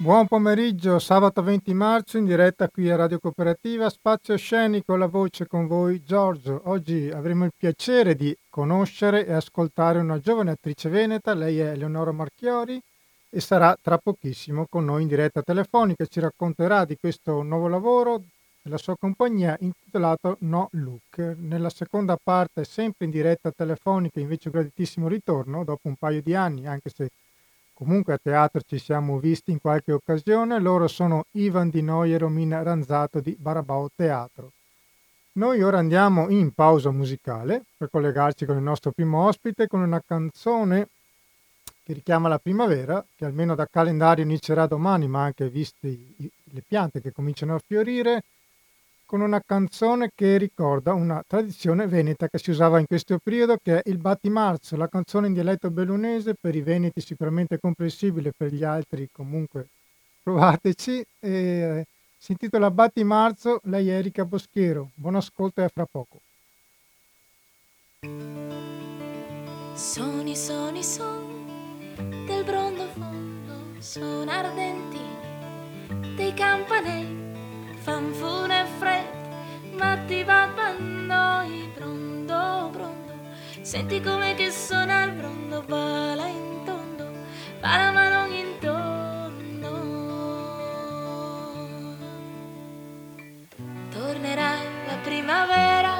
Buon pomeriggio, sabato 20 marzo in diretta qui a Radio Cooperativa, spazio scenico, la voce con voi Giorgio. Oggi avremo il piacere di conoscere e ascoltare una giovane attrice veneta, lei è Eleonora Marchiori e sarà tra pochissimo con noi in diretta telefonica, ci racconterà di questo nuovo lavoro della sua compagnia intitolato No Look. Nella seconda parte, sempre in diretta telefonica, invece un graditissimo ritorno, dopo un paio di anni, anche se Comunque a teatro ci siamo visti in qualche occasione, loro sono Ivan Di Noi e Romina Ranzato di Barabao Teatro. Noi ora andiamo in pausa musicale per collegarci con il nostro primo ospite con una canzone che richiama la primavera, che almeno da calendario inizierà domani, ma anche viste le piante che cominciano a fiorire, con una canzone che ricorda una tradizione veneta che si usava in questo periodo, che è il Battimarzo, la canzone in dialetto bellunese, per i veneti sicuramente comprensibile, per gli altri comunque provateci. E, eh, si intitola Battimarzo, lei è Erika Boschero. Buon ascolto e a fra poco. Soni, soni, son del brondo fondo, sono ardenti dei campanelli fanfune fredde, ma ti va noi brondo, brondo. Senti come che suona il brondo, bala in tondo, bala ma non in tondo. Tornerai la primavera,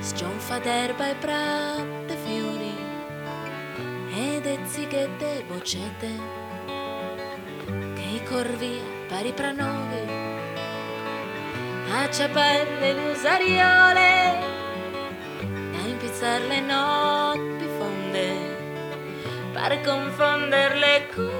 scionfa d'erba e prate fiori, ed e zighette bocette, che i corvia pari pra noi a ciapelle le usariole a impizzar le notti fonde per confonderle cudi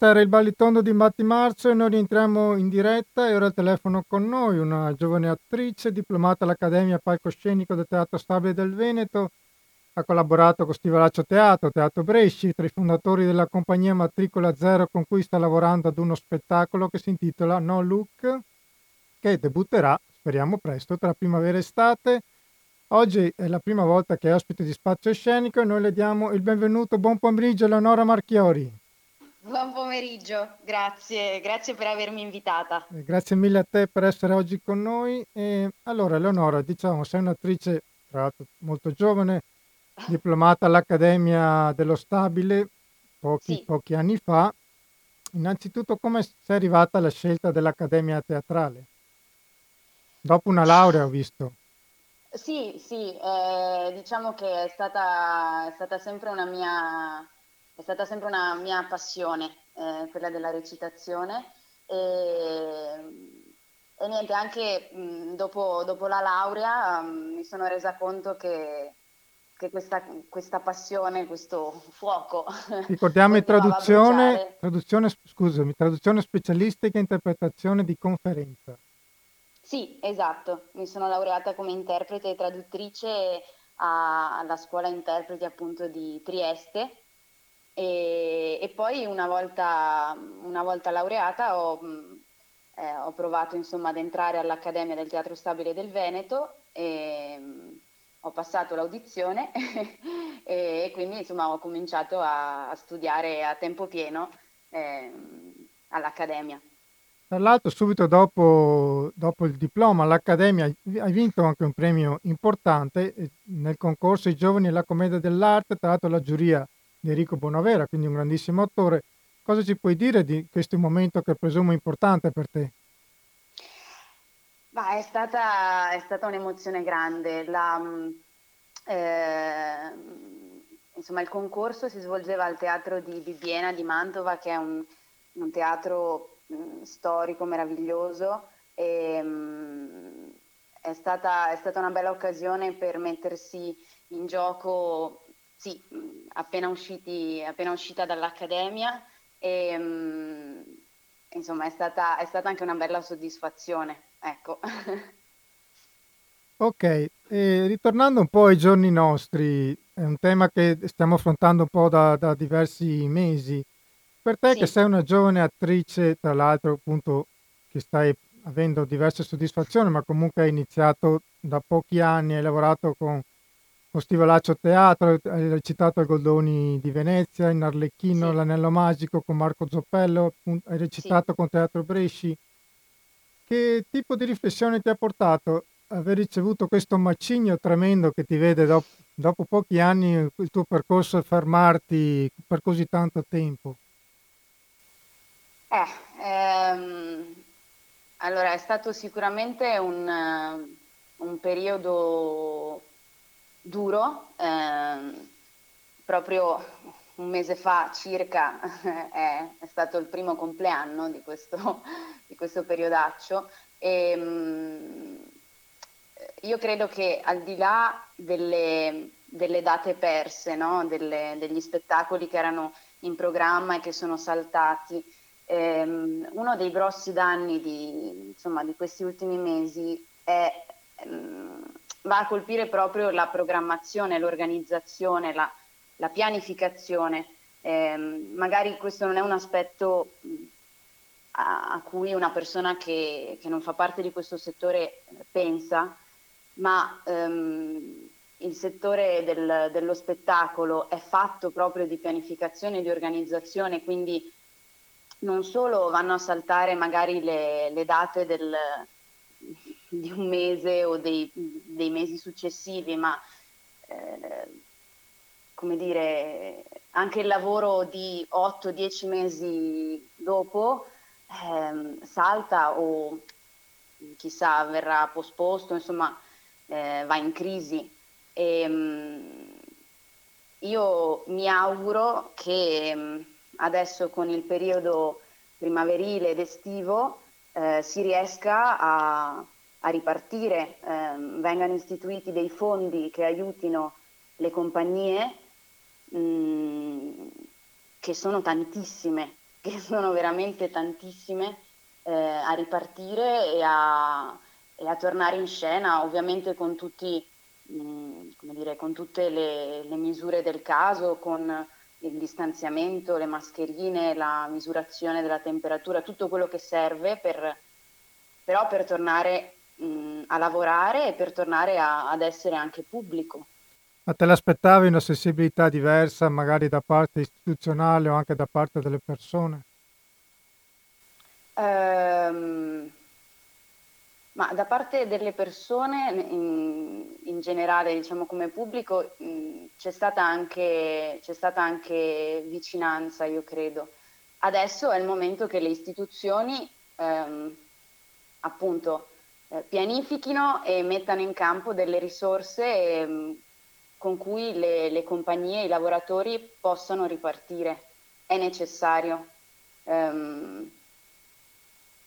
Questo era il Ballitondo di Matti Marzo e noi rientriamo in diretta e ora al telefono con noi una giovane attrice diplomata all'Accademia Palcoscenico del Teatro Stabile del Veneto, ha collaborato con Stivalaccio Teatro, Teatro Bresci, tra i fondatori della compagnia Matricola Zero con cui sta lavorando ad uno spettacolo che si intitola No Look, che debutterà, speriamo presto, tra primavera e estate. Oggi è la prima volta che è ospite di Spazio Scenico e noi le diamo il benvenuto. Buon pomeriggio Eleonora Marchiori. Buon pomeriggio, grazie, grazie per avermi invitata. Eh, grazie mille a te per essere oggi con noi. E allora, Leonora, diciamo, sei un'attrice tra l'altro molto giovane, diplomata all'Accademia dello Stabile pochi, sì. pochi anni fa. Innanzitutto, come sei arrivata alla scelta dell'Accademia Teatrale? Dopo una laurea, ho visto. Sì, sì, eh, diciamo che è stata, è stata sempre una mia è stata sempre una mia passione, eh, quella della recitazione. E, e niente, anche mh, dopo, dopo, la laurea mh, mi sono resa conto che, che questa, questa, passione, questo fuoco. Ricordiamo traduzione, traduzione, scusami, traduzione specialistica e interpretazione di conferenza. Sì, esatto, mi sono laureata come interprete e traduttrice a, alla scuola interpreti appunto di Trieste e, e poi una volta, una volta laureata ho eh, ho provato insomma ad entrare all'Accademia del Teatro Stabile del Veneto e mm, ho passato l'audizione e, e, quindi insomma ho cominciato a, a studiare a tempo pieno eh, all'Accademia. Tra l'altro subito dopo, dopo, il diploma all'Accademia hai vinto anche un premio importante eh, nel concorso I giovani e la commedia dell'arte, tra l'altro la giuria di Enrico Bonavera, quindi un grandissimo attore. Cosa ci puoi dire di questo momento che presumo importante per te? Bah, è, stata, è stata un'emozione grande. La, mm, eh, insomma, il concorso si svolgeva al teatro di Bibbiena di Mantova, che è un, un teatro mh, mm, storico meraviglioso. E, mh, mm, è, stata, è stata una bella occasione per mettersi in gioco, sì, appena, usciti, appena uscita dall'accademia e um, insomma è stata, è stata anche una bella soddisfazione, ecco. Ok, e ritornando un po' ai giorni nostri, è un tema che stiamo affrontando un po' da, da diversi mesi. Per te sì. che sei una giovane attrice, tra l'altro appunto che stai avendo diverse soddisfazioni, ma comunque hai iniziato da pochi anni, hai lavorato con con Stivalaccio Teatro, hai recitato a Goldoni di Venezia, in Arlecchino, sì. L'Anello Magico con Marco Zoppello, hai recitato sì. con Teatro Bresci. Che tipo di riflessione ti ha portato aver ricevuto questo macigno tremendo che ti vede dopo, dopo pochi anni il tuo percorso fermarti per così tanto tempo? Eh, ehm, allora è stato sicuramente un, un periodo duro, ehm, proprio un mese fa circa è, è, stato il primo compleanno di questo, di questo periodaccio e mh, io credo che al di là delle, delle date perse, no? delle, degli spettacoli che erano in programma e che sono saltati, ehm, uno dei grossi danni di, insomma, di questi ultimi mesi è ehm, va a colpire proprio la programmazione, l'organizzazione, la, la pianificazione. Eh, magari questo non è un aspetto a, a cui una persona che, che, non fa parte di questo settore pensa, ma ehm, il settore del, dello spettacolo è fatto proprio di pianificazione e di organizzazione, quindi non solo vanno a saltare magari le, le date del, di un mese o dei, dei mesi successivi, ma eh, come dire, anche il lavoro di 8-10 mesi dopo eh, salta o chissà verrà posposto, insomma eh, va in crisi. E, mh, io mi auguro che mh, adesso con il periodo primaverile ed estivo eh, si riesca a, a ripartire, eh, vengano istituiti dei fondi che aiutino le compagnie, mh, mm, che sono tantissime, che sono veramente tantissime, eh, a ripartire e a, e a, tornare in scena, ovviamente con, tutti, mh, mm, dire, con tutte le, le misure del caso, con il distanziamento, le mascherine, la misurazione della temperatura, tutto quello che serve per, però per tornare mh, a lavorare e per tornare a, ad essere anche pubblico. Ma te l'aspettavi una sensibilità diversa magari da parte istituzionale o anche da parte delle persone? Um, ma da parte delle persone in, in generale, diciamo come pubblico, mh, c'è, stata anche, c'è stata anche vicinanza, io credo. Adesso è il momento che le istituzioni ehm, appunto eh, pianifichino e mettano in campo delle risorse eh, con cui le, le, compagnie e i lavoratori possano ripartire. È necessario. Um,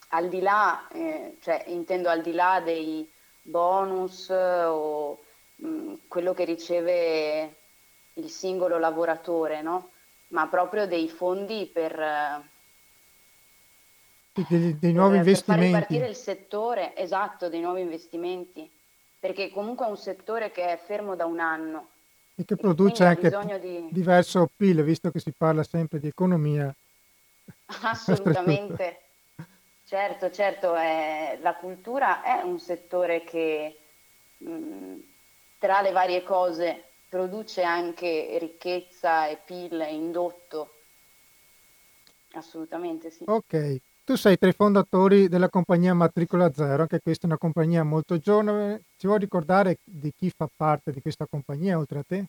al di là, eh, cioè intendo al di là dei bonus o mh, mm, quello che riceve il singolo lavoratore, no? ma proprio dei fondi per, dei, dei nuovi per, investimenti. Per far ripartire il settore, esatto, dei nuovi investimenti, perché comunque è un settore che è fermo da un anno. E che produce anche di... diverso PIL, visto che si parla sempre di economia. Assolutamente. certo, certo, è, la cultura è un settore che mh, tra le varie cose produce anche ricchezza e PIL indotto. Assolutamente sì. Ok, tu sei tra i fondatori della compagnia Matricola Zero, anche questa è una compagnia molto giovane. Ci vuoi ricordare di chi fa parte di questa compagnia oltre a te?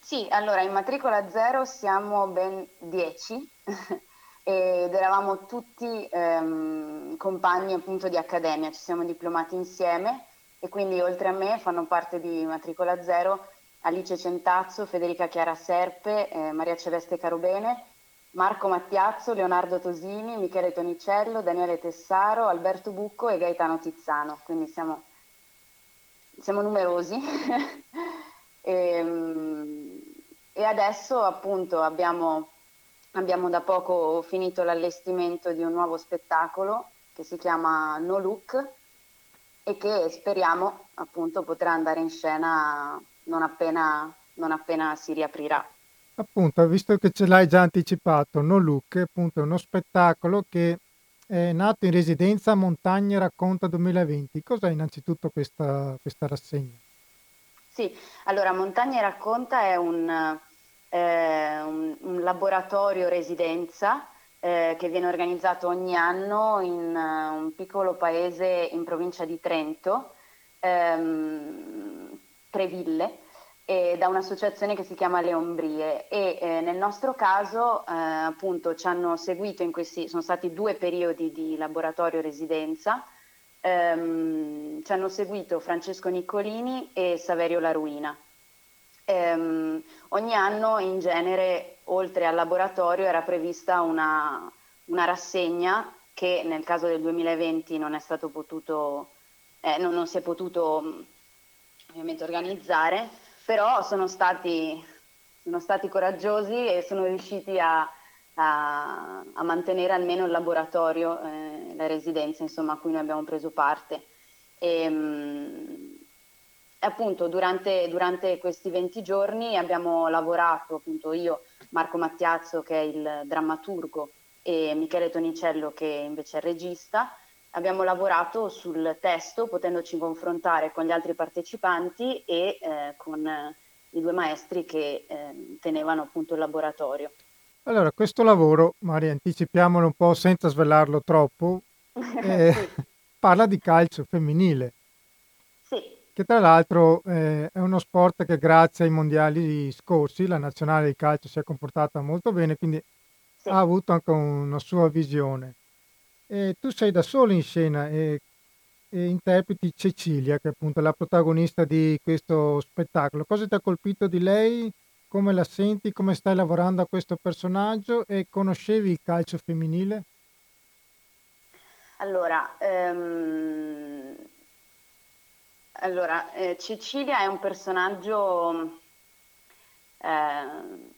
Sì, allora in Matricola Zero siamo ben dieci ed eravamo tutti ehm, compagni appunto di accademia, ci siamo diplomati insieme e quindi oltre a me fanno parte di Matricola Zero Alice Centazzo, Federica Chiara Serpe, eh, Maria Celeste Carobene, Marco Mattiazzo, Leonardo Tosini, Michele Tonicello, Daniele Tessaro, Alberto Bucco e Gaetano Tizzano, quindi siamo, siamo numerosi. e, ehm, e, adesso appunto abbiamo, abbiamo da poco finito l'allestimento di un nuovo spettacolo che si chiama No Look e che speriamo appunto potrà andare in scena non appena, non appena si riaprirà. Appunto, visto che ce l'hai già anticipato, No Look appunto, è uno spettacolo che è nato in residenza a Montagna Racconta 2020. Cos'è innanzitutto questa, questa rassegna? Sì, allora Montagna Racconta è un, eh, un, un laboratorio residenza eh, che viene organizzato ogni anno in uh, un piccolo paese in provincia di Trento, ehm, Treville, eh, da un'associazione che si chiama Le Ombrie. E eh, nel nostro caso eh, appunto ci hanno seguito in questi, sono stati due periodi di laboratorio residenza, ehm, ci hanno seguito Francesco Niccolini e Saverio Laruina. Ehm, ogni anno in genere oltre al laboratorio era prevista una, una rassegna che nel caso del 2020 non è stato potuto, eh, non, non si è potuto ovviamente organizzare, però sono stati, sono stati coraggiosi e sono riusciti a, a, a mantenere almeno il laboratorio, eh, la residenza insomma, a cui noi abbiamo preso parte. E, mh, appunto durante, durante, questi 20 giorni abbiamo lavorato, appunto io, Marco Mattiazzo che è il drammaturgo e Michele Tonicello che invece è il regista, abbiamo lavorato sul testo potendoci confrontare con gli altri partecipanti e eh, con eh, i due maestri che eh, tenevano appunto il laboratorio. Allora, questo lavoro, Maria, anticipiamolo un po' senza svelarlo troppo, eh, sì. parla di calcio femminile. Sì. Che tra l'altro eh, è uno sport che grazie ai mondiali scorsi la nazionale di calcio si è comportata molto bene, quindi sì. ha avuto anche una sua visione. E tu sei da solo in scena e, e interpreti Cecilia, che è appunto la protagonista di questo spettacolo. Cosa ti ha colpito di lei? Come la senti? Come stai lavorando a questo personaggio? E conoscevi il calcio femminile? Allora, ehm, allora eh, Cecilia è un personaggio eh,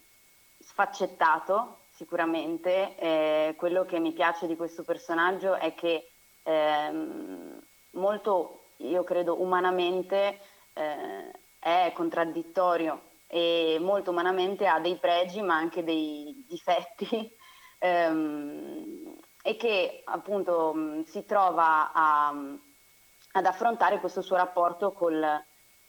sfaccettato, sicuramente. Eh, quello che mi piace di questo personaggio è che ehm, molto, io credo, umanamente eh, è contraddittorio e molto umanamente ha dei pregi ma anche dei difetti ehm, e che appunto si trova a, ad affrontare questo suo rapporto col,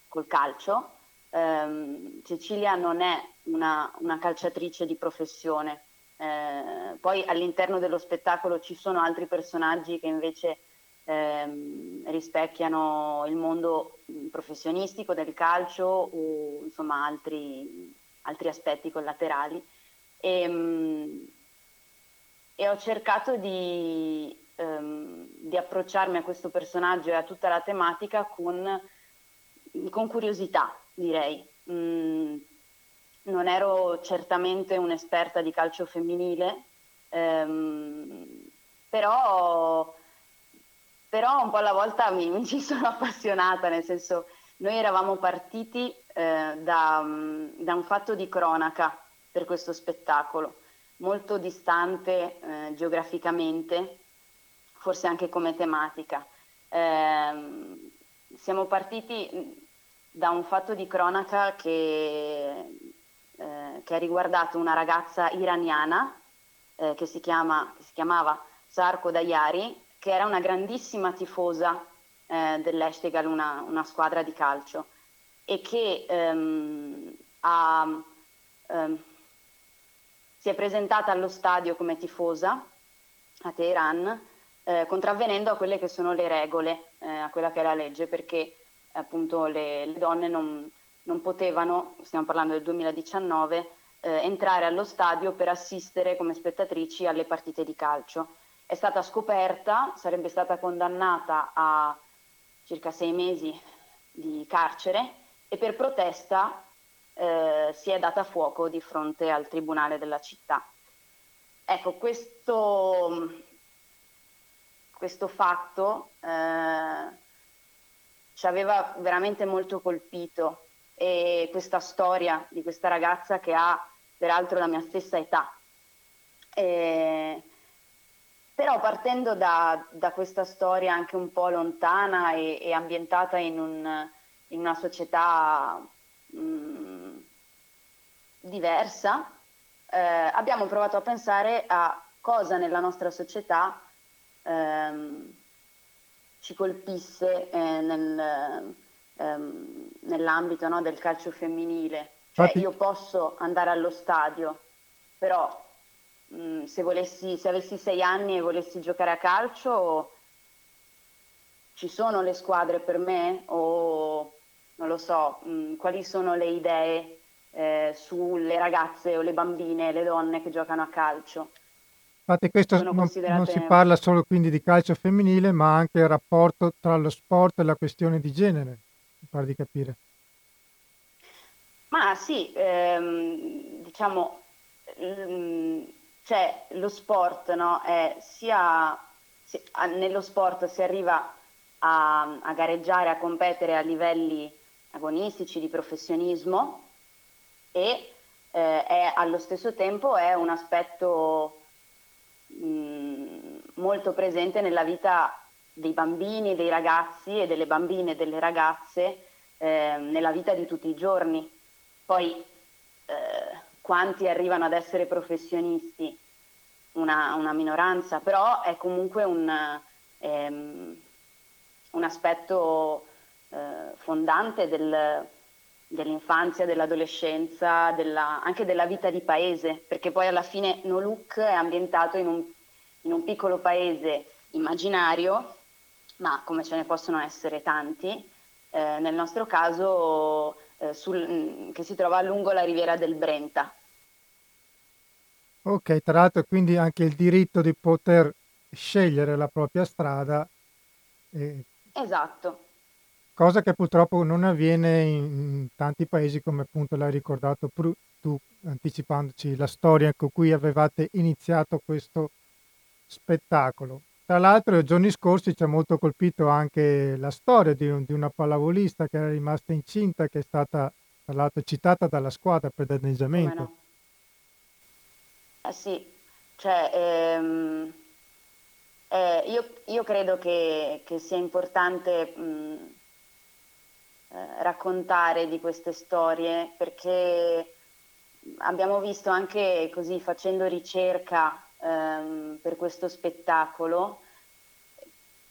col calcio. Um, Cecilia non è una, una, calciatrice di professione, eh, poi all'interno dello spettacolo ci sono altri personaggi che invece ehm, rispecchiano il mondo professionistico del calcio o insomma altri, altri aspetti collaterali. E, ehm, e ho cercato di, ehm, di, approcciarmi a questo personaggio e a tutta la tematica con, con curiosità, direi. Mm, non ero certamente un'esperta di calcio femminile, ehm, però, però un po' alla volta mi, mi, ci sono appassionata, nel senso noi eravamo partiti eh, da, da, un fatto di cronaca per questo spettacolo, molto distante eh, geograficamente, forse anche come tematica. Eh, siamo partiti da un fatto di cronaca che, eh, che ha riguardato una ragazza iraniana eh, che, si chiama, che, si chiamava Sarko Dayari, che era una grandissima tifosa eh, dell'Eshtigal, una, una, squadra di calcio, e che ehm, ha, ehm, si è presentata allo stadio come tifosa a Teheran, eh, contravvenendo a quelle che sono le regole, eh, a quella che è la legge, perché appunto le, le donne non, non, potevano, stiamo parlando del 2019, eh, entrare allo stadio per assistere come spettatrici alle partite di calcio. È stata scoperta, sarebbe stata condannata a circa sei mesi di carcere e per protesta eh, si è data fuoco di fronte al tribunale della città. Ecco, questo, questo fatto eh, ci aveva veramente molto colpito e questa storia di questa ragazza che ha peraltro la mia stessa età. E, però partendo da, da, questa storia anche un po' lontana e, e ambientata in, un, in, una società mh, mm, diversa, eh, abbiamo provato a pensare a cosa nella nostra società ehm, ci colpisse eh, nel, ehm, nell'ambito no, del calcio femminile. Cioè Infatti... io posso andare allo stadio, però mh, mm, se, volessi, se avessi sei anni e volessi giocare a calcio, ci sono le squadre per me o non lo so, mh, mm, quali sono le idee eh, sulle ragazze o le bambine, le donne che giocano a calcio. Infatti questo non, considerate... non, si parla solo quindi di calcio femminile, ma anche il rapporto tra lo sport e la questione di genere, mi pare di capire. Ma sì, ehm, diciamo, ehm, cioè, lo sport no, è sia, nello sport si arriva a, a gareggiare, a competere a livelli agonistici di professionismo e eh, è, allo stesso tempo è un aspetto molto presente nella vita dei bambini, dei ragazzi e delle bambine e delle ragazze eh, nella vita di tutti i giorni. Poi eh, quanti arrivano ad essere professionisti? Una, una minoranza, però è comunque un, ehm, un aspetto eh, fondante del, dell'infanzia, dell'adolescenza, della, anche della vita di paese, perché poi alla fine No è ambientato in un, in un piccolo paese immaginario, ma come ce ne possono essere tanti, eh, nel nostro caso eh, sul, mm, che si trova lungo la riviera del Brenta. Ok, tra l'altro quindi anche il diritto di poter scegliere la propria strada. Eh, esatto cosa che purtroppo non avviene in tanti paesi come appunto l'hai ricordato tu anticipandoci la storia con cui avevate iniziato questo spettacolo. Tra l'altro, i giorni scorsi ci ha molto colpito anche la storia di, un, di una pallavolista che era rimasta incinta, che è stata tra l'altro citata dalla squadra per danneggiamento. No? Eh sì, cioè, ehm, eh, io, io, credo che, che sia importante mh, eh, raccontare di queste storie perché abbiamo visto anche così facendo ricerca ehm, per questo spettacolo,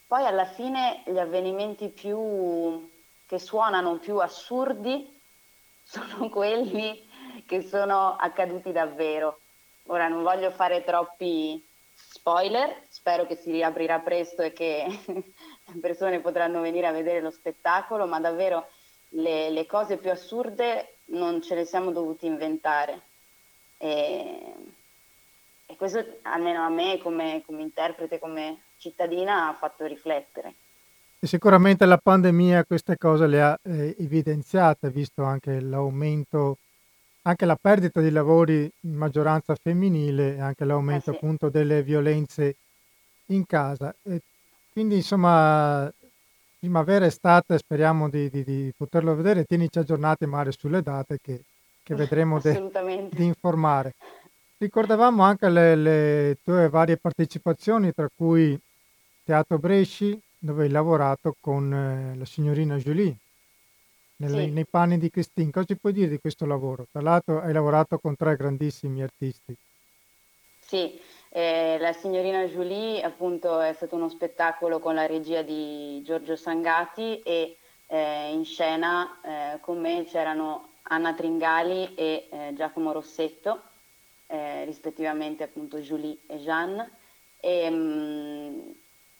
poi alla fine gli avvenimenti più che suonano più assurdi sono quelli che sono accaduti davvero. Ora non voglio fare troppi spoiler, spero che si riaprirà presto e che le persone potranno venire a vedere lo spettacolo, ma davvero le, le cose più assurde non ce le siamo dovuti inventare. E, e questo almeno a me come, come interprete, come cittadina ha fatto riflettere. E sicuramente la pandemia queste cose le ha eh, evidenziate, visto anche l'aumento, anche la perdita di lavori in maggioranza femminile e anche l'aumento eh sì. appunto delle violenze in casa. E quindi insomma primavera estate speriamo di, di, di poterlo vedere, tienici aggiornati magari sulle date che, che vedremo di informare. Ricordavamo anche le, le, tue varie partecipazioni, tra cui Teatro Bresci, dove hai lavorato con eh, la signorina Julie, nelle, sì. nei panni di Christine. Cosa ci puoi dire di questo lavoro? Tra l'altro hai lavorato con tre grandissimi artisti. Sì, eh, la signorina Julie appunto è stato uno spettacolo con la regia di Giorgio Sangati e eh, in scena eh, con me c'erano Anna Tringali e eh, Giacomo Rossetto, eh, rispettivamente appunto Julie e Jeanne. E, mh, mm,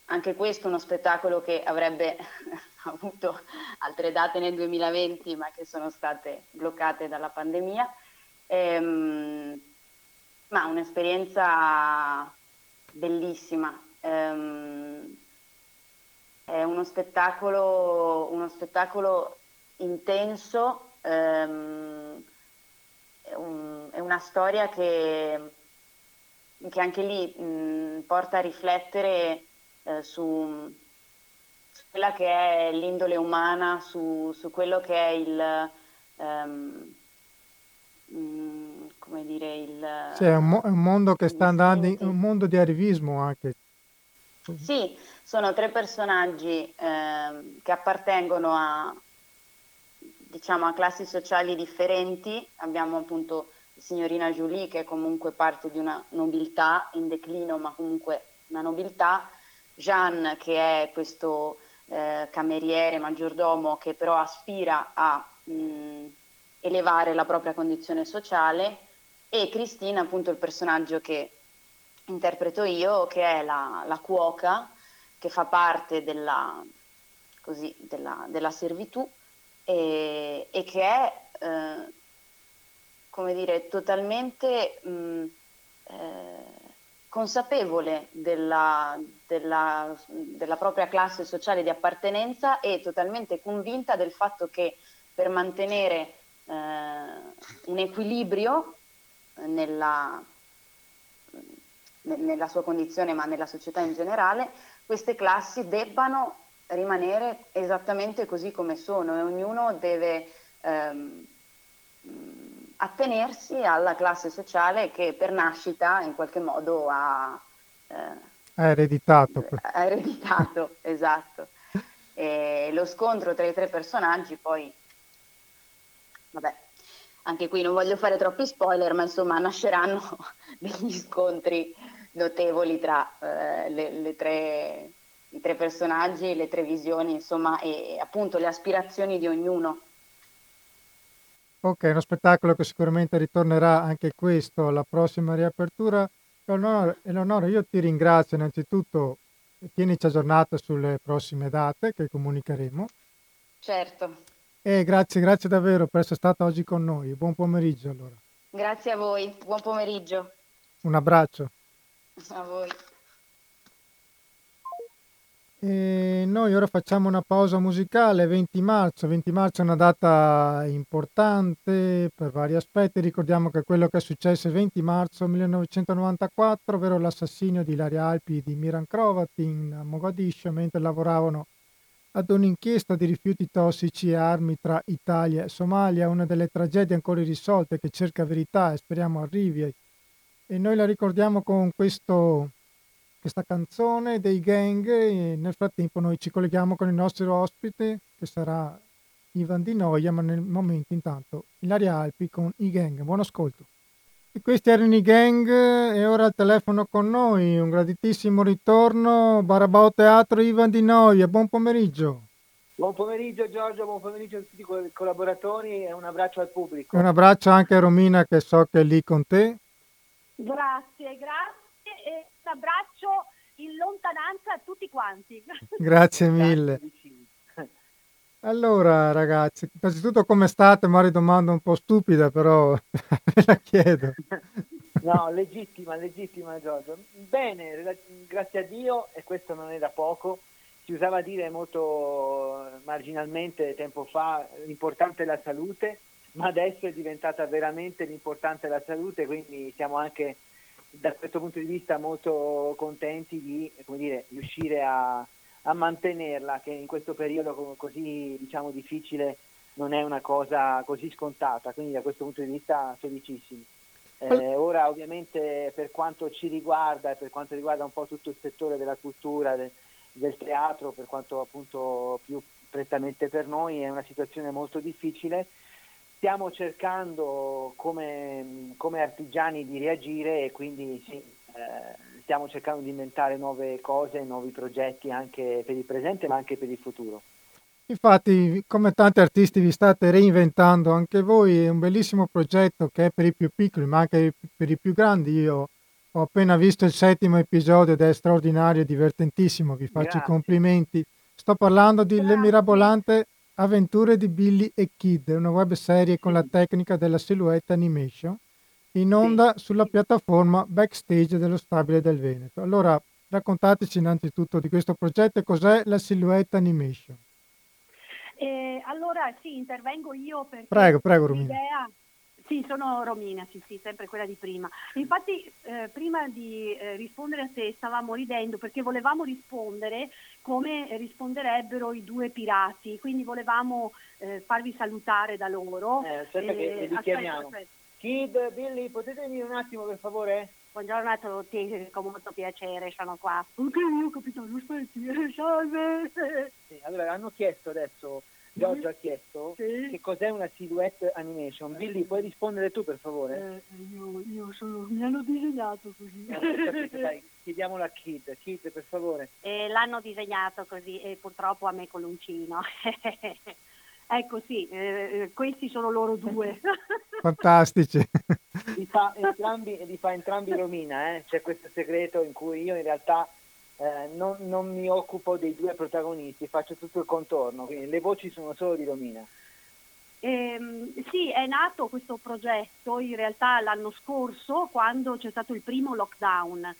anche questo è uno spettacolo che avrebbe avuto altre date nel 2020 ma che sono state bloccate dalla pandemia. E, mh, mm, ma un'esperienza bellissima. Um, è uno spettacolo, uno spettacolo intenso, è, una storia che, che anche lì mh, porta a riflettere eh, su, su, quella che è l'indole umana, su, su quello che è il... Um, come dire, il... Sì, è un, mo- un mondo che sta andando, in, un mondo di arrivismo anche. Sì, sono tre personaggi eh, che appartengono a, diciamo, a classi sociali differenti. Abbiamo appunto signorina Julie che è comunque parte di una nobiltà in declino, ma comunque una nobiltà. Jeanne che è questo eh, cameriere, maggiordomo che però aspira a mh, elevare la propria condizione sociale e Cristina, appunto il personaggio che interpreto io, che è la, la cuoca, che fa parte della, così, della, della servitù e, e, che è, eh, come dire, totalmente mh, eh, consapevole della, della, della propria classe sociale di appartenenza e totalmente convinta del fatto che per mantenere eh, un equilibrio nella, nella sua condizione ma nella società in generale, queste classi debbano rimanere esattamente così come sono e ognuno deve ehm, attenersi alla classe sociale che per nascita in qualche modo ha, eh, ha ereditato. Ha ereditato, esatto. E lo scontro tra i tre personaggi poi, vabbè, anche qui non voglio fare troppi spoiler, ma insomma nasceranno degli scontri notevoli tra eh, le, le tre, i tre personaggi, le tre visioni, insomma, e, e appunto le aspirazioni di ognuno. Ok, uno spettacolo che sicuramente ritornerà anche questo alla prossima riapertura. Eleonora, Eleonora io ti ringrazio innanzitutto, tienici aggiornata sulle prossime date che comunicheremo. Certo. Eh, grazie, grazie davvero per essere stata oggi con noi. Buon pomeriggio allora. Grazie a voi, buon pomeriggio. Un abbraccio. A voi. E noi ora facciamo una pausa musicale, 20 marzo. 20 marzo è una data importante per vari aspetti. Ricordiamo che quello che è successo il 20 marzo 1994, ovvero l'assassinio di Ilaria Alpi e di Miran Krovat in Mogadiscio mentre lavoravano ad un'inchiesta di rifiuti tossici e armi tra Italia e Somalia, una delle tragedie ancora irrisolte che cerca verità e speriamo arrivi. E noi la ricordiamo con questo, questa canzone dei gang e nel frattempo noi ci colleghiamo con il nostro ospite che sarà Ivan Di Noia, ma nel momento intanto Ilaria Alpi con i gang. Buon ascolto. E questi erano i gang e ora al telefono con noi. Un graditissimo ritorno. Barabao Teatro Ivan Di Noia. Buon pomeriggio. Buon pomeriggio Giorgio, buon pomeriggio a tutti i collaboratori e un abbraccio al pubblico. E un abbraccio anche a Romina che so che è lì con te. Grazie, grazie e un abbraccio in lontananza a tutti quanti. Grazie mille. Allora ragazzi, innanzitutto come state? Magari domanda un po' stupida, però ve la chiedo. No, legittima, legittima Giorgio. Bene, grazie a Dio, e questo non è da poco, si usava dire molto marginalmente tempo fa, l'importante è la salute, ma adesso è diventata veramente l'importante la salute, quindi siamo anche da questo punto di vista molto contenti di dire, riuscire a, a, mantenerla, che in questo periodo così diciamo, difficile non è una cosa così scontata, quindi da questo punto di vista felicissimi. Eh, ora ovviamente per quanto ci riguarda e per quanto riguarda un po' tutto il settore della cultura, de, del teatro, per quanto appunto più prettamente per noi, è una situazione molto difficile. Stiamo cercando come, come artigiani di reagire e quindi sì, eh, stiamo cercando di inventare nuove cose, nuovi progetti anche per il presente ma anche per il futuro. Infatti, come tanti artisti vi state reinventando anche voi, è un bellissimo progetto che è per i più piccoli, ma anche per i più grandi. Io ho appena visto il settimo episodio ed è straordinario e divertentissimo, vi faccio Grazie. i complimenti. Sto parlando di Le Mirabolante avventure di Billy e Kid, una web serie con la tecnica della silhouette animation, in onda sulla piattaforma backstage dello Stabile del Veneto. Allora, raccontateci innanzitutto di questo progetto e cos'è la silhouette animation. Eh, allora sì, intervengo io perché prego, prego, l'idea... Sì, sono Romina, sì, sì, sempre quella di prima. Infatti, eh, prima di eh, rispondere a te stavamo ridendo perché volevamo rispondere come risponderebbero i due pirati, quindi volevamo eh, farvi salutare da loro. Eh, aspetta che li chiamiamo. Kid, Billy, potete venire un attimo per favore? Buongiorno a tutti, con molto piacere sono qua. Ok, io capitano, aspetti, salve. Sì, allora hanno chiesto adesso, Giorgio ha chiesto sì. che cos'è una silhouette animation. Billy, puoi rispondere tu per favore? Eh, io, io sono, mi hanno disegnato così. Eh, dai, chiediamolo a Kid, Kid per favore. Eh, l'hanno disegnato così e purtroppo a me con l'uncino. Ecco sì, eh, eh, questi sono loro due. Fantastici. Li fa entrambi, li fa entrambi Romina, eh? c'è questo segreto in cui io in realtà eh, non, non, mi occupo dei due protagonisti, faccio tutto il contorno, quindi le voci sono solo di Romina. Eh, sì, è nato questo progetto in realtà l'anno scorso quando c'è stato il primo lockdown,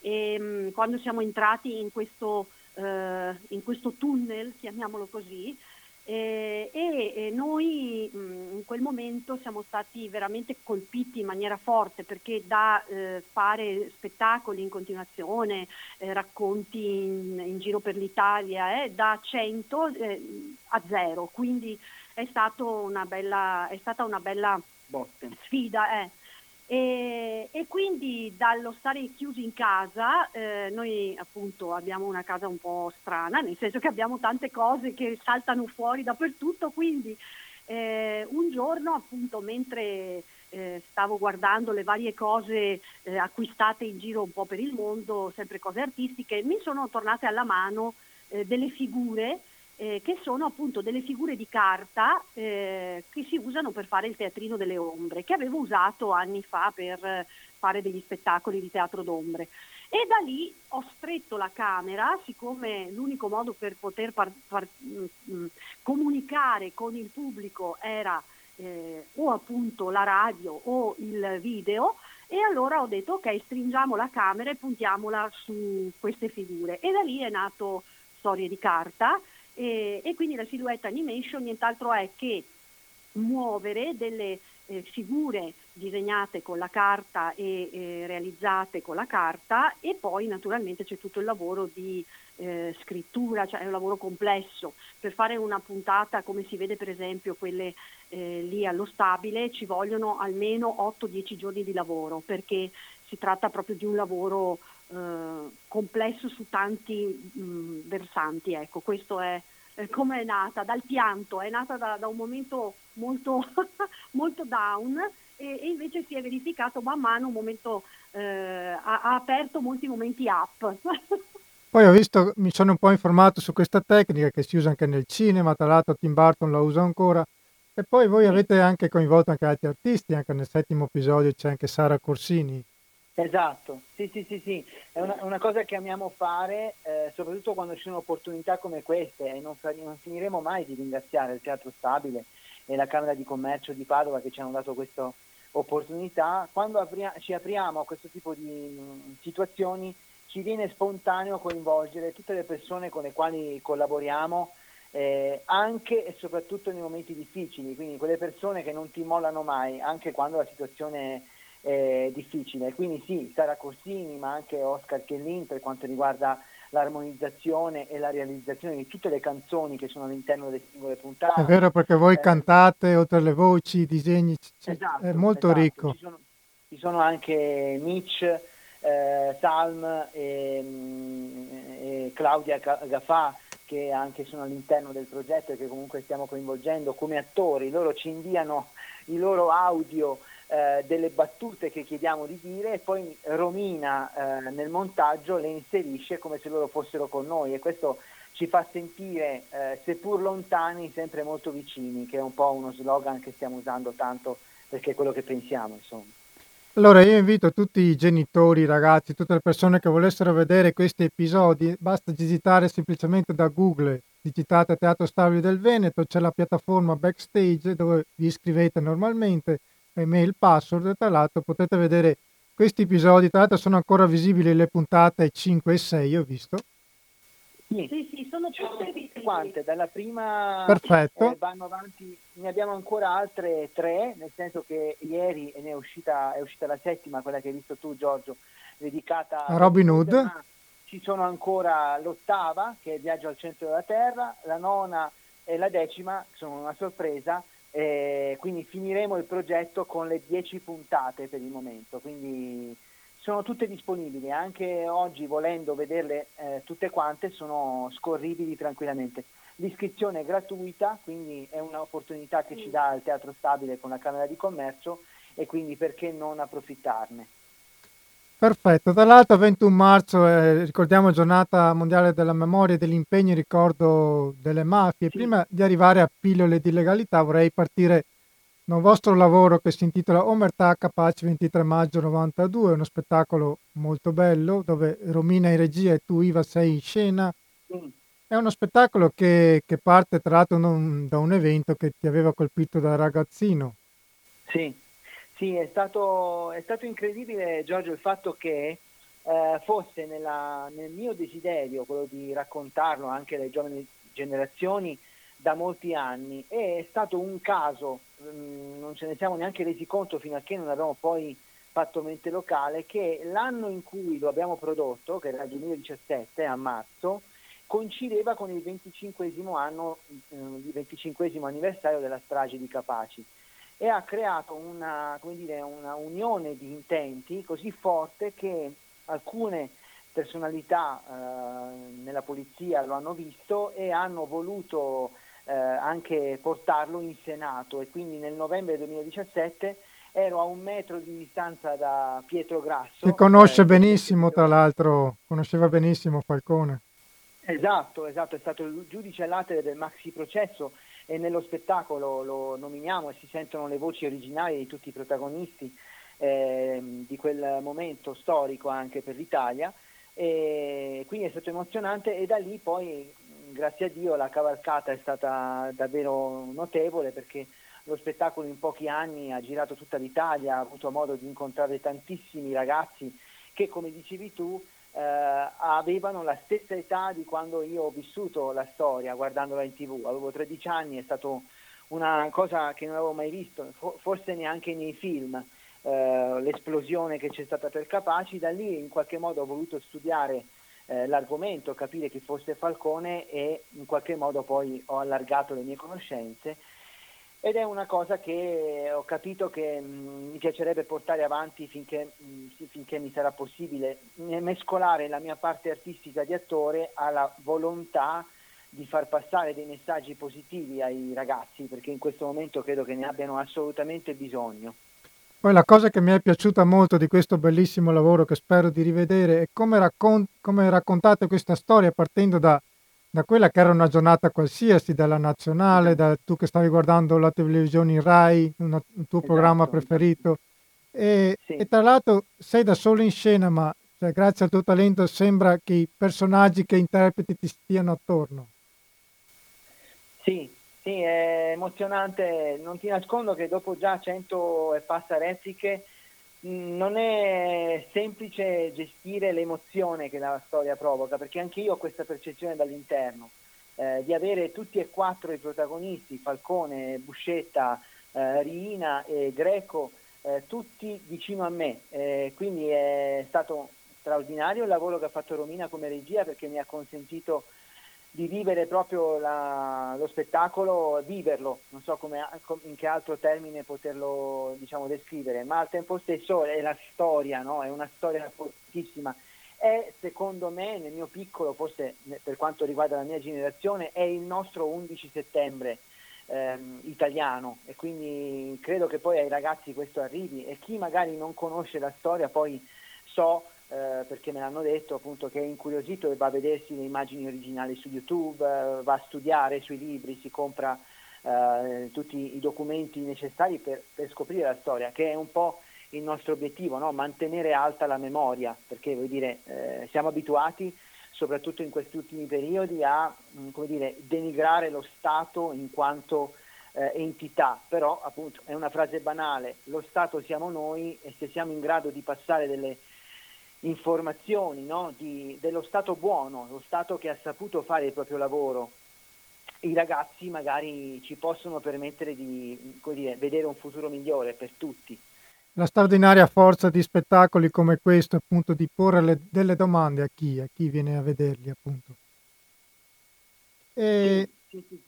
ehm, quando siamo entrati in questo, eh, in questo tunnel, chiamiamolo così, eh, e, noi mh, mm, in quel momento siamo stati veramente colpiti in maniera forte perché da eh, fare spettacoli in continuazione, eh, racconti in, in, giro per l'Italia, eh, da 100 eh, a 0, quindi è, una bella, è stata una bella Botte. sfida. Eh. E, e, quindi dallo stare chiusi in casa, eh, noi appunto abbiamo una casa un po' strana, nel senso che abbiamo tante cose che saltano fuori dappertutto, quindi eh, un giorno appunto mentre eh, stavo guardando le varie cose eh, acquistate in giro un po' per il mondo, sempre cose artistiche, mi sono tornate alla mano eh, delle figure eh, che sono appunto delle figure di carta eh, che si usano per fare il teatrino delle ombre, che avevo usato anni fa per fare degli spettacoli di teatro d'ombre. E da lì ho stretto la camera, siccome l'unico modo per poter par- par- mh, mm, mm, comunicare con il pubblico era eh, o appunto la radio o il video, e allora ho detto ok, stringiamo la camera e puntiamola su queste figure. E da lì è nato Storie di carta, e, e quindi la silhouette animation nient'altro è che muovere delle eh, figure disegnate con la carta e eh, realizzate con la carta e poi naturalmente c'è tutto il lavoro di eh, scrittura, cioè è un lavoro complesso. Per fare una puntata come si vede per esempio quelle eh, lì allo stabile ci vogliono almeno 8-10 giorni di lavoro perché si tratta proprio di un lavoro eh, complesso su tanti mh, mm, versanti. Ecco, questo è come è nata, dal pianto, è nata da, da un momento molto, molto down e, e, invece si è verificato man mano un momento, eh, ha, ha aperto molti momenti up. Poi ho visto, mi sono un po' informato su questa tecnica che si usa anche nel cinema, tra l'altro Tim Burton la usa ancora. E poi voi avete anche coinvolto anche altri artisti, anche nel settimo episodio c'è anche Sara Corsini. Esatto, sì, sì, sì, sì. è una, una cosa che amiamo fare, eh, soprattutto quando ci sono opportunità come queste e non, non, finiremo mai di ringraziare il Teatro Stabile e la Camera di Commercio di Padova che ci hanno dato questa opportunità. Quando apri- ci apriamo a questo tipo di mh, situazioni ci viene spontaneo coinvolgere tutte le persone con le quali collaboriamo, eh, anche e soprattutto nei momenti difficili, quindi quelle persone che non ti mollano mai, anche quando la situazione è è difficile. Quindi sì, Sara Corsini, ma anche Oscar Chellin per quanto riguarda l'armonizzazione e la realizzazione di tutte le canzoni che sono all'interno delle singole puntate. È vero perché voi eh, cantate oltre alle voci, i disegni, esatto, è molto esatto. ricco. Ci sono, ci sono, anche Mitch, eh, Salm e, mm, e Claudia Gaffà che anche sono all'interno del progetto e che comunque stiamo coinvolgendo come attori. Loro ci inviano i loro audio eh, delle battute che chiediamo di dire e poi Romina eh, nel montaggio le inserisce come se loro fossero con noi e questo ci fa sentire, eh, seppur lontani, sempre molto vicini, che è un po' uno slogan che stiamo usando tanto perché è quello che pensiamo. Insomma. Allora io invito tutti i genitori, ragazzi, tutte le persone che volessero vedere questi episodi, basta digitare semplicemente da Google, digitate Teatro Stabile del Veneto, c'è la piattaforma Backstage dove vi iscrivete normalmente email, password tra l'altro potete vedere questi episodi, tra l'altro sono ancora visibili le puntate 5 e 6, ho visto. Sì, sì, sì sono tutte tutte quante, dalla prima Perfetto. Eh, vanno avanti, ne abbiamo ancora altre tre, nel senso che ieri ne è uscita, è uscita la settima, quella che hai visto tu Giorgio, dedicata a Robin Hood. Ci sono ancora l'ottava, che è il viaggio al centro della Terra, la nona e la decima, sono una sorpresa, eh, quindi finiremo il progetto con le 10 puntate per il momento, quindi sono tutte disponibili, anche oggi volendo vederle eh, tutte quante sono scorribili tranquillamente. L'iscrizione è gratuita, quindi è un'opportunità che ci dà il Teatro Stabile con la Camera di Commercio e quindi perché non approfittarne. Perfetto, tra l'altro 21 marzo eh, ricordiamo giornata mondiale della memoria e dell'impegno in ricordo delle mafie. Sì. Prima di arrivare a pillole di legalità vorrei partire da un vostro lavoro che si intitola Omertà Capace 23 maggio 92, uno spettacolo molto bello dove Romina in regia e tu Iva sei in scena. Sì. È uno spettacolo che, che parte tra l'altro non, da un evento che ti aveva colpito da ragazzino. Sì, sì, è stato, è stato incredibile Giorgio il fatto che eh, fosse nella, nel mio desiderio quello di raccontarlo anche alle giovani generazioni da molti anni. È stato un caso, mh, mm, non ce ne siamo neanche resi conto fino a che non abbiamo poi fatto mente locale, che l'anno in cui lo abbiamo prodotto, che era il 2017, a marzo, coincideva con il 25 anno, eh, il 25 anniversario della strage di Capaci e ha creato una, dire, una unione di intenti così forte che alcune personalità eh, nella polizia lo hanno visto e hanno voluto eh, anche portarlo in Senato e quindi nel novembre 2017 ero a un metro di distanza da Pietro Grasso. Che conosce eh, benissimo, tra l'altro, conosceva benissimo Falcone. Esatto, esatto, è stato il giudice all'atere del maxi processo e nello spettacolo lo nominiamo e si sentono le voci originali di tutti i protagonisti eh, di quel momento storico anche per l'Italia. E quindi è stato emozionante e da lì poi grazie a Dio la cavalcata è stata davvero notevole perché lo spettacolo in pochi anni ha girato tutta l'Italia, ha avuto modo di incontrare tantissimi ragazzi che come dicevi tu eh, avevano la stessa età di quando io ho vissuto la storia guardandola in tv. Avevo 13 anni, è stata una cosa che non avevo mai visto, forse neanche nei film, eh, l'esplosione che c'è stata per Capaci. Da lì in qualche modo ho voluto studiare eh, l'argomento, capire chi fosse Falcone e in qualche modo poi ho allargato le mie conoscenze ed è una cosa che ho capito che mm, mi piacerebbe portare avanti finché, mm, finché, mi sarà possibile, mescolare la mia parte artistica di attore alla volontà di far passare dei messaggi positivi ai ragazzi, perché in questo momento credo che ne abbiano assolutamente bisogno. Poi la cosa che mi è piaciuta molto di questo bellissimo lavoro che spero di rivedere è come, raccon- come raccontate questa storia partendo da da quella che era una giornata qualsiasi, dalla nazionale, da tu che stavi guardando la televisione in Rai, una, il tuo esatto. programma preferito. E, sì. e, tra l'altro sei da solo in scena, ma cioè, grazie al tuo talento sembra che i personaggi che interpreti ti stiano attorno. Sì, sì, è emozionante. Non ti nascondo che dopo già 100 e passa repliche non è semplice gestire l'emozione che la storia provoca, perché anche io ho questa percezione dall'interno, eh, di avere tutti e quattro i protagonisti, Falcone, Buscetta, eh, Riina e Greco, eh, tutti vicino a me, eh, quindi è stato straordinario il lavoro che ha fatto Romina come regia perché mi ha consentito di vivere proprio la, lo spettacolo, viverlo, non so come, in che altro termine poterlo diciamo, descrivere, ma al tempo stesso è la storia, no? è una storia fortissima. È secondo me, nel mio piccolo, forse per quanto riguarda la mia generazione, è il nostro 11 settembre ehm, italiano e quindi credo che poi ai ragazzi questo arrivi e chi magari non conosce la storia poi so eh, perché me l'hanno detto appunto che è incuriosito e va a vedersi le immagini originali su YouTube, eh, va a studiare sui libri, si compra eh, tutti i documenti necessari per, per, scoprire la storia, che è un po' il nostro obiettivo, no? mantenere alta la memoria, perché vuol dire, eh, siamo abituati soprattutto in questi ultimi periodi a mm, dire, denigrare lo Stato in quanto eh, entità, però appunto è una frase banale, lo Stato siamo noi e se siamo in grado di passare delle informazioni no? di, dello Stato buono, lo Stato che ha saputo fare il proprio lavoro, i ragazzi magari ci possono permettere di dire, vedere un futuro migliore per tutti. La straordinaria forza di spettacoli come questo, appunto, di porre le, delle domande a chi, a chi viene a vederli, appunto. E, sì, sì, sì.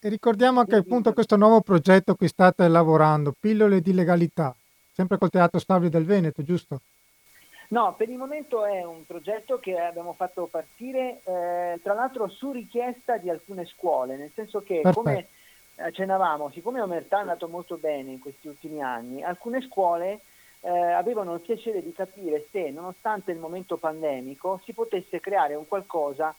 e ricordiamo anche appunto questo nuovo progetto a cui state lavorando, Pillole di legalità, sempre col Teatro Stabile del Veneto, giusto? No, per il momento è un progetto che abbiamo fatto partire, eh, tra l'altro su richiesta di alcune scuole, nel senso che Perfetto. come accennavamo, siccome Omertà è andato molto bene in questi ultimi anni, alcune scuole eh, avevano il piacere di capire se, nonostante il momento pandemico, si potesse creare un qualcosa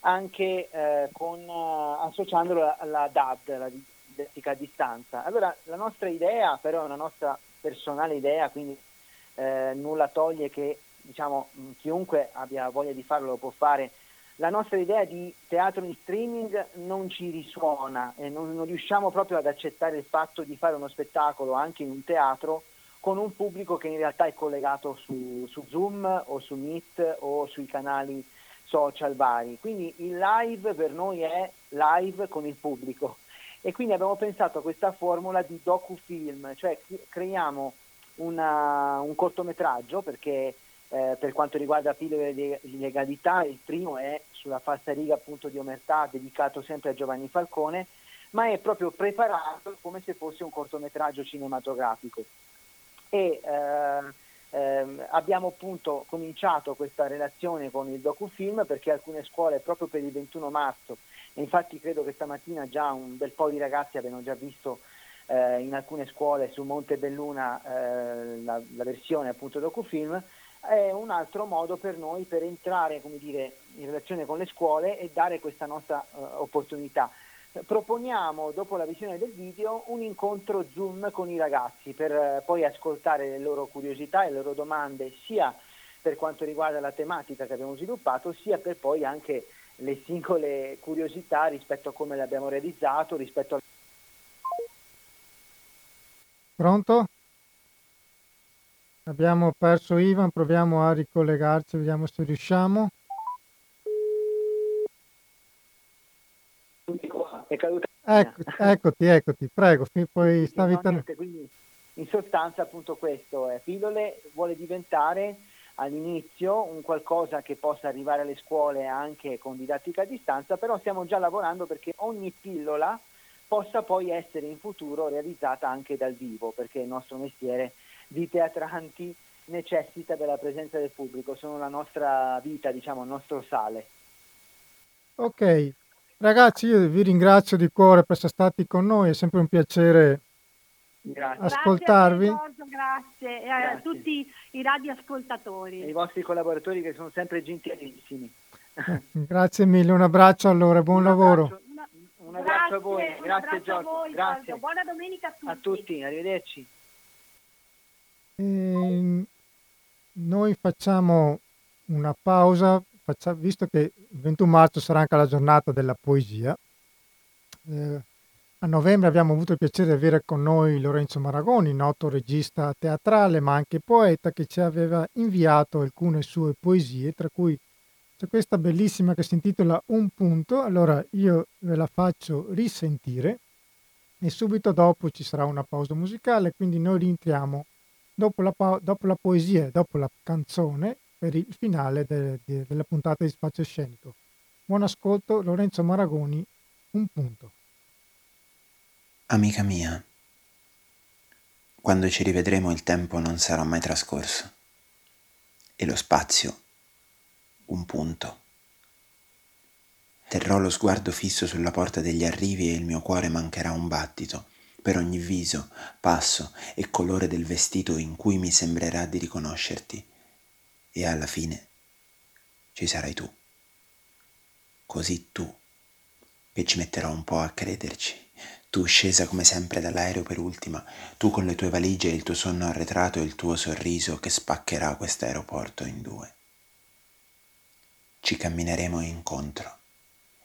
anche eh, con, uh, associandolo alla DAD, la didattica a distanza. Allora la nostra idea, però è una nostra personale idea, quindi eh, nulla toglie che diciamo, chiunque abbia voglia di farlo lo può fare. La nostra idea di teatro in streaming non ci risuona e non, non riusciamo proprio ad accettare il fatto di fare uno spettacolo anche in un teatro con un pubblico che in realtà è collegato su, su Zoom o su Meet o sui canali social vari. Quindi il live per noi è live con il pubblico e quindi abbiamo pensato a questa formula di docufilm, cioè creiamo una, un cortometraggio perché eh, per quanto riguarda pillole di legalità il primo è sulla falsariga appunto di Omertà dedicato sempre a Giovanni Falcone ma è proprio preparato come se fosse un cortometraggio cinematografico. E eh, eh, abbiamo appunto cominciato questa relazione con il docufilm perché alcune scuole proprio per il 21 marzo e infatti credo che stamattina già un bel po' di ragazzi abbiano già visto eh, in alcune scuole su Monte Belluna eh, la, la, versione appunto docufilm, è un altro modo per noi per entrare dire, in relazione con le scuole e dare questa nostra uh, opportunità. Proponiamo dopo la visione del video un incontro Zoom con i ragazzi per uh, poi ascoltare le loro curiosità e le loro domande sia per quanto riguarda la tematica che abbiamo sviluppato sia per poi anche le singole curiosità rispetto a come l'abbiamo realizzato, rispetto a Pronto? Abbiamo perso Ivan, proviamo a ricollegarci, vediamo se riusciamo. È caduta. Ecco, eccoti, eccoti, prego, poi stavi no, per... quindi, in sostanza appunto questo è Pillole vuole diventare all'inizio un qualcosa che possa arrivare alle scuole anche con didattica a distanza, però stiamo già lavorando perché ogni pillola possa poi essere in futuro realizzata anche dal vivo, perché il nostro mestiere di teatranti necessita della presenza del pubblico, sono la nostra vita, diciamo, il nostro sale. Ok, ragazzi, io vi ringrazio di cuore per essere stati con noi, è sempre un piacere Grazie. ascoltarvi. Grazie, grazie. E a tutti i radioascoltatori. E i vostri collaboratori che sono sempre gentilissimi. Grazie mille, un abbraccio allora, buon un lavoro. Abbraccio un abbraccio a voi, grazie Giorgio. Voi, grazie. Buona domenica a tutti. A tutti, arrivederci. E noi facciamo una pausa, facciamo, visto che il 21 marzo sarà anche la giornata della poesia. Eh, a novembre abbiamo avuto il piacere di avere con noi Lorenzo Maragoni, noto regista teatrale ma anche poeta, che ci aveva inviato alcune sue poesie, tra cui c'è questa bellissima che si intitola Un punto, allora io ve la faccio risentire e subito dopo ci sarà una pausa musicale, quindi noi rientriamo dopo la, dopo la poesia dopo la canzone per il finale de, de, della puntata di Spazio Scenico. Buon ascolto, Lorenzo Maragoni, un punto. Amica mia, quando ci rivedremo il tempo non sarà mai trascorso e lo spazio un punto. Terrò lo sguardo fisso sulla porta degli arrivi e il mio cuore mancherà un battito per ogni viso, passo e colore del vestito in cui mi sembrerà di riconoscerti. E alla fine ci sarai tu. Così tu, che ci metterò un po' a crederci. Tu scesa come sempre dall'aereo per ultima, tu con le tue valigie, il tuo sonno arretrato e il tuo sorriso che spaccherà quest'aeroporto in due. Ci cammineremo incontro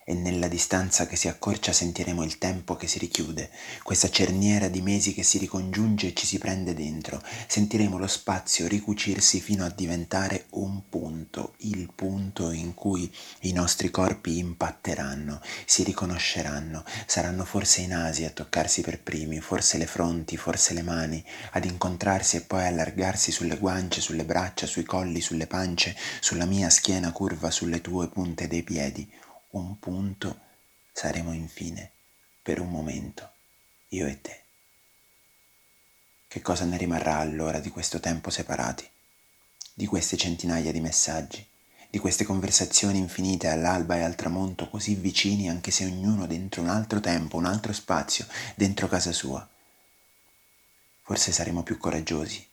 e nella distanza che si accorcia sentiremo il tempo che si richiude, questa cerniera di mesi che si ricongiunge e ci si prende dentro, sentiremo lo spazio ricucirsi fino a diventare un punto, il punto in cui i nostri corpi impatteranno, si riconosceranno, saranno forse i nasi a toccarsi per primi, forse le fronti, forse le mani, ad incontrarsi e poi allargarsi sulle guance, sulle braccia, sui colli, sulle pance, sulla mia schiena curva, sulle tue punte dei piedi un punto saremo infine, per un momento, io e te. Che cosa ne rimarrà allora di questo tempo separati, di queste centinaia di messaggi, di queste conversazioni infinite all'alba e al tramonto così vicini anche se ognuno dentro un altro tempo, un altro spazio, dentro casa sua? Forse saremo più coraggiosi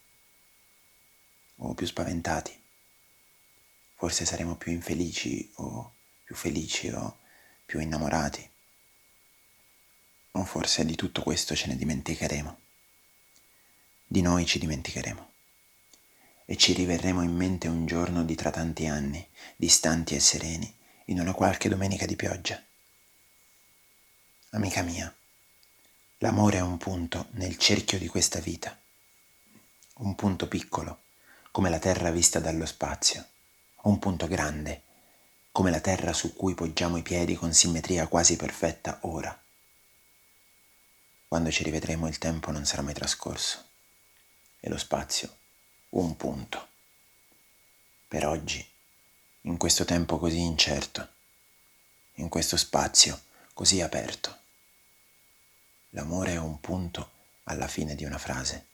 o più spaventati, forse saremo più infelici o più felici o più innamorati. O forse di tutto questo ce ne dimenticheremo. Di noi ci dimenticheremo. E ci riverremo in mente un giorno di tra tanti anni, distanti e sereni, in una qualche domenica di pioggia. Amica mia, l'amore è un punto nel cerchio di questa vita, un punto piccolo, come la terra vista dallo spazio, un punto grande, come la terra su cui poggiamo i piedi con simmetria quasi perfetta ora. Quando ci rivedremo il tempo non sarà mai trascorso e lo spazio un punto. Per oggi, in questo tempo così incerto, in questo spazio così aperto, l'amore è un punto alla fine di una frase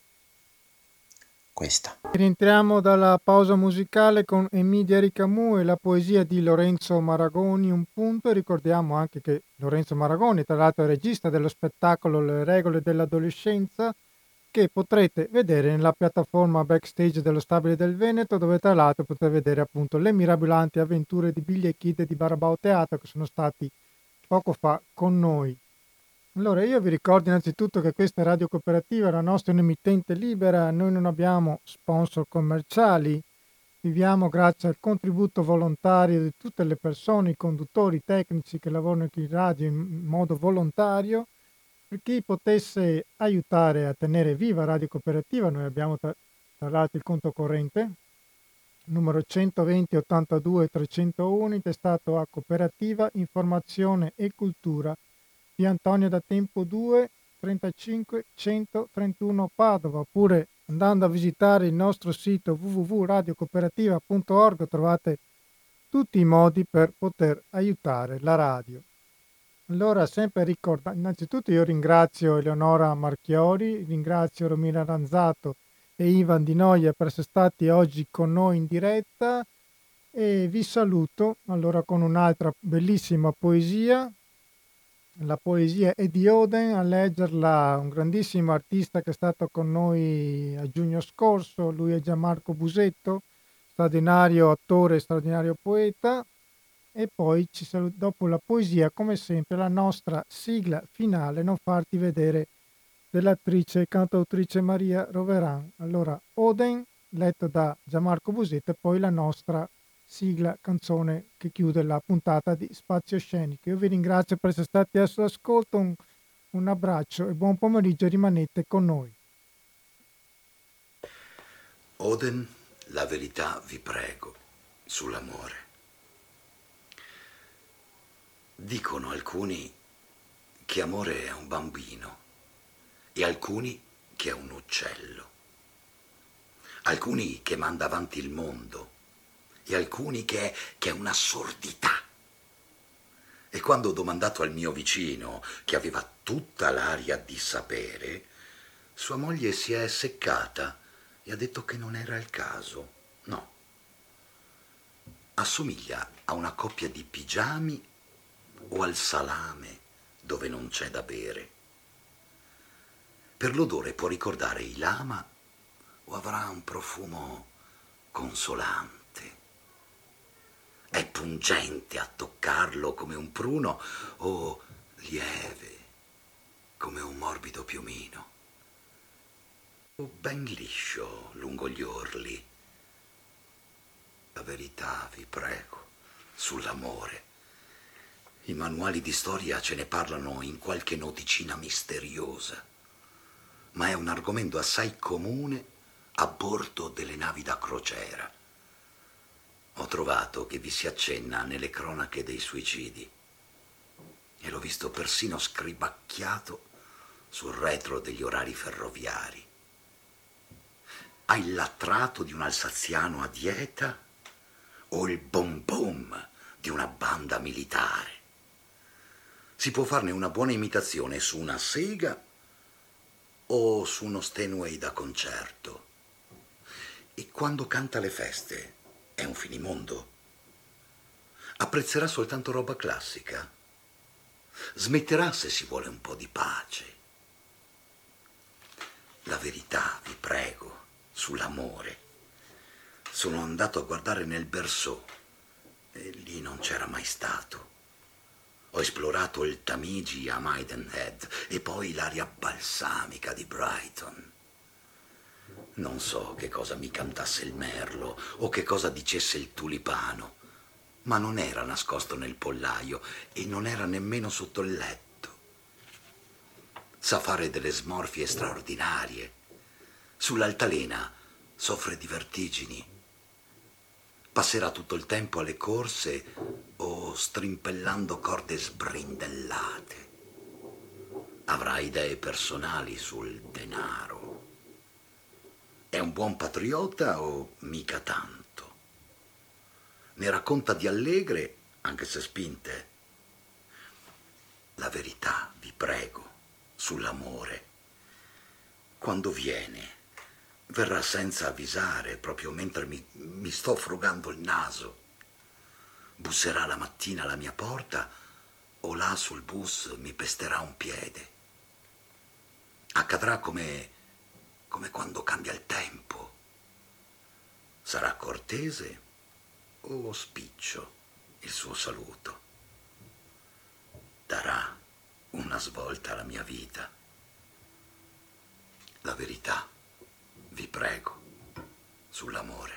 questa. Rientriamo dalla pausa musicale con Emilia Ricamu e la poesia di Lorenzo Maragoni, un punto. Ricordiamo anche che Lorenzo Maragoni, tra l'altro, è regista dello spettacolo Le regole dell'adolescenza, che potrete vedere nella piattaforma backstage dello Stabile del Veneto, dove tra l'altro potete vedere appunto le mirabolanti avventure di Billy e Kid di Barabao Teatro che sono stati poco fa con noi. Allora, io vi ricordo innanzitutto che questa è Radio Cooperativa, la nostra è un'emittente libera, noi non abbiamo sponsor commerciali, viviamo grazie al contributo volontario di tutte le persone, i conduttori tecnici che lavorano qui in radio in modo volontario. Per chi potesse aiutare a tenere viva Radio Cooperativa, noi abbiamo tra, tra l'altro il conto corrente, numero 120 82 301, intestato a Cooperativa, Informazione e Cultura di Antonio da Tempo 2 35 131 Padova oppure andando a visitare il nostro sito www.radiocooperativa.org trovate tutti i modi per poter aiutare la radio. Allora, sempre ricorda, innanzitutto io ringrazio Eleonora Marchiori, ringrazio Romina Ranzato e Ivan Di Noia per essere stati oggi con noi in diretta e vi saluto allora con un'altra bellissima poesia la poesia è di Oden, a leggerla un grandissimo artista che è stato con noi a giugno scorso, lui è Gianmarco Busetto, straordinario attore, straordinario poeta. E poi ci salut- dopo la poesia, come sempre, la nostra sigla finale, non farti vedere, dell'attrice e cantautrice Maria Roveran. Allora, Oden, letto da Gianmarco Busetto, e poi la nostra sigla, canzone che chiude la puntata di Spazio Scenico. Io vi ringrazio per essere stati all'ascolto, un, un abbraccio e buon pomeriggio, rimanete con noi. Oden, la verità vi prego sull'amore. Dicono alcuni che amore è un bambino e alcuni che è un uccello. alcuni che manda avanti il mondo e alcuni che è, che è un'assurdità. E quando ho domandato al mio vicino, che aveva tutta l'aria di sapere, sua moglie si è seccata e ha detto che non era il caso. No. Assomiglia a una coppia di pigiami o al salame dove non c'è da bere. Per l'odore può ricordare i lama o avrà un profumo consolante. È pungente a toccarlo come un pruno o lieve come un morbido piumino. O ben liscio lungo gli orli. La verità, vi prego, sull'amore. I manuali di storia ce ne parlano in qualche noticina misteriosa, ma è un argomento assai comune a bordo delle navi da crociera. Ho trovato che vi si accenna nelle cronache dei suicidi e l'ho visto persino scribacchiato sul retro degli orari ferroviari. Ha il latrato di un alsaziano a dieta o il bom bom di una banda militare. Si può farne una buona imitazione su una sega o su uno Steinway da concerto. E quando canta le feste è un finimondo. Apprezzerà soltanto roba classica. Smetterà se si vuole un po' di pace. La verità, vi prego, sull'amore. Sono andato a guardare nel Berceau e lì non c'era mai stato. Ho esplorato il Tamigi a Maidenhead e poi l'aria balsamica di Brighton. Non so che cosa mi cantasse il merlo o che cosa dicesse il tulipano, ma non era nascosto nel pollaio e non era nemmeno sotto il letto. Sa fare delle smorfie straordinarie. Sull'altalena soffre di vertigini. Passerà tutto il tempo alle corse o strimpellando corde sbrindellate. Avrà idee personali sul denaro. È un buon patriota o mica tanto? Ne racconta di allegre, anche se spinte. La verità, vi prego, sull'amore. Quando viene, verrà senza avvisare, proprio mentre mi, mi sto frugando il naso. Busserà la mattina alla mia porta o là sul bus mi pesterà un piede. Accadrà come come quando cambia il tempo. Sarà cortese o spiccio il suo saluto. Darà una svolta alla mia vita. La verità, vi prego, sull'amore.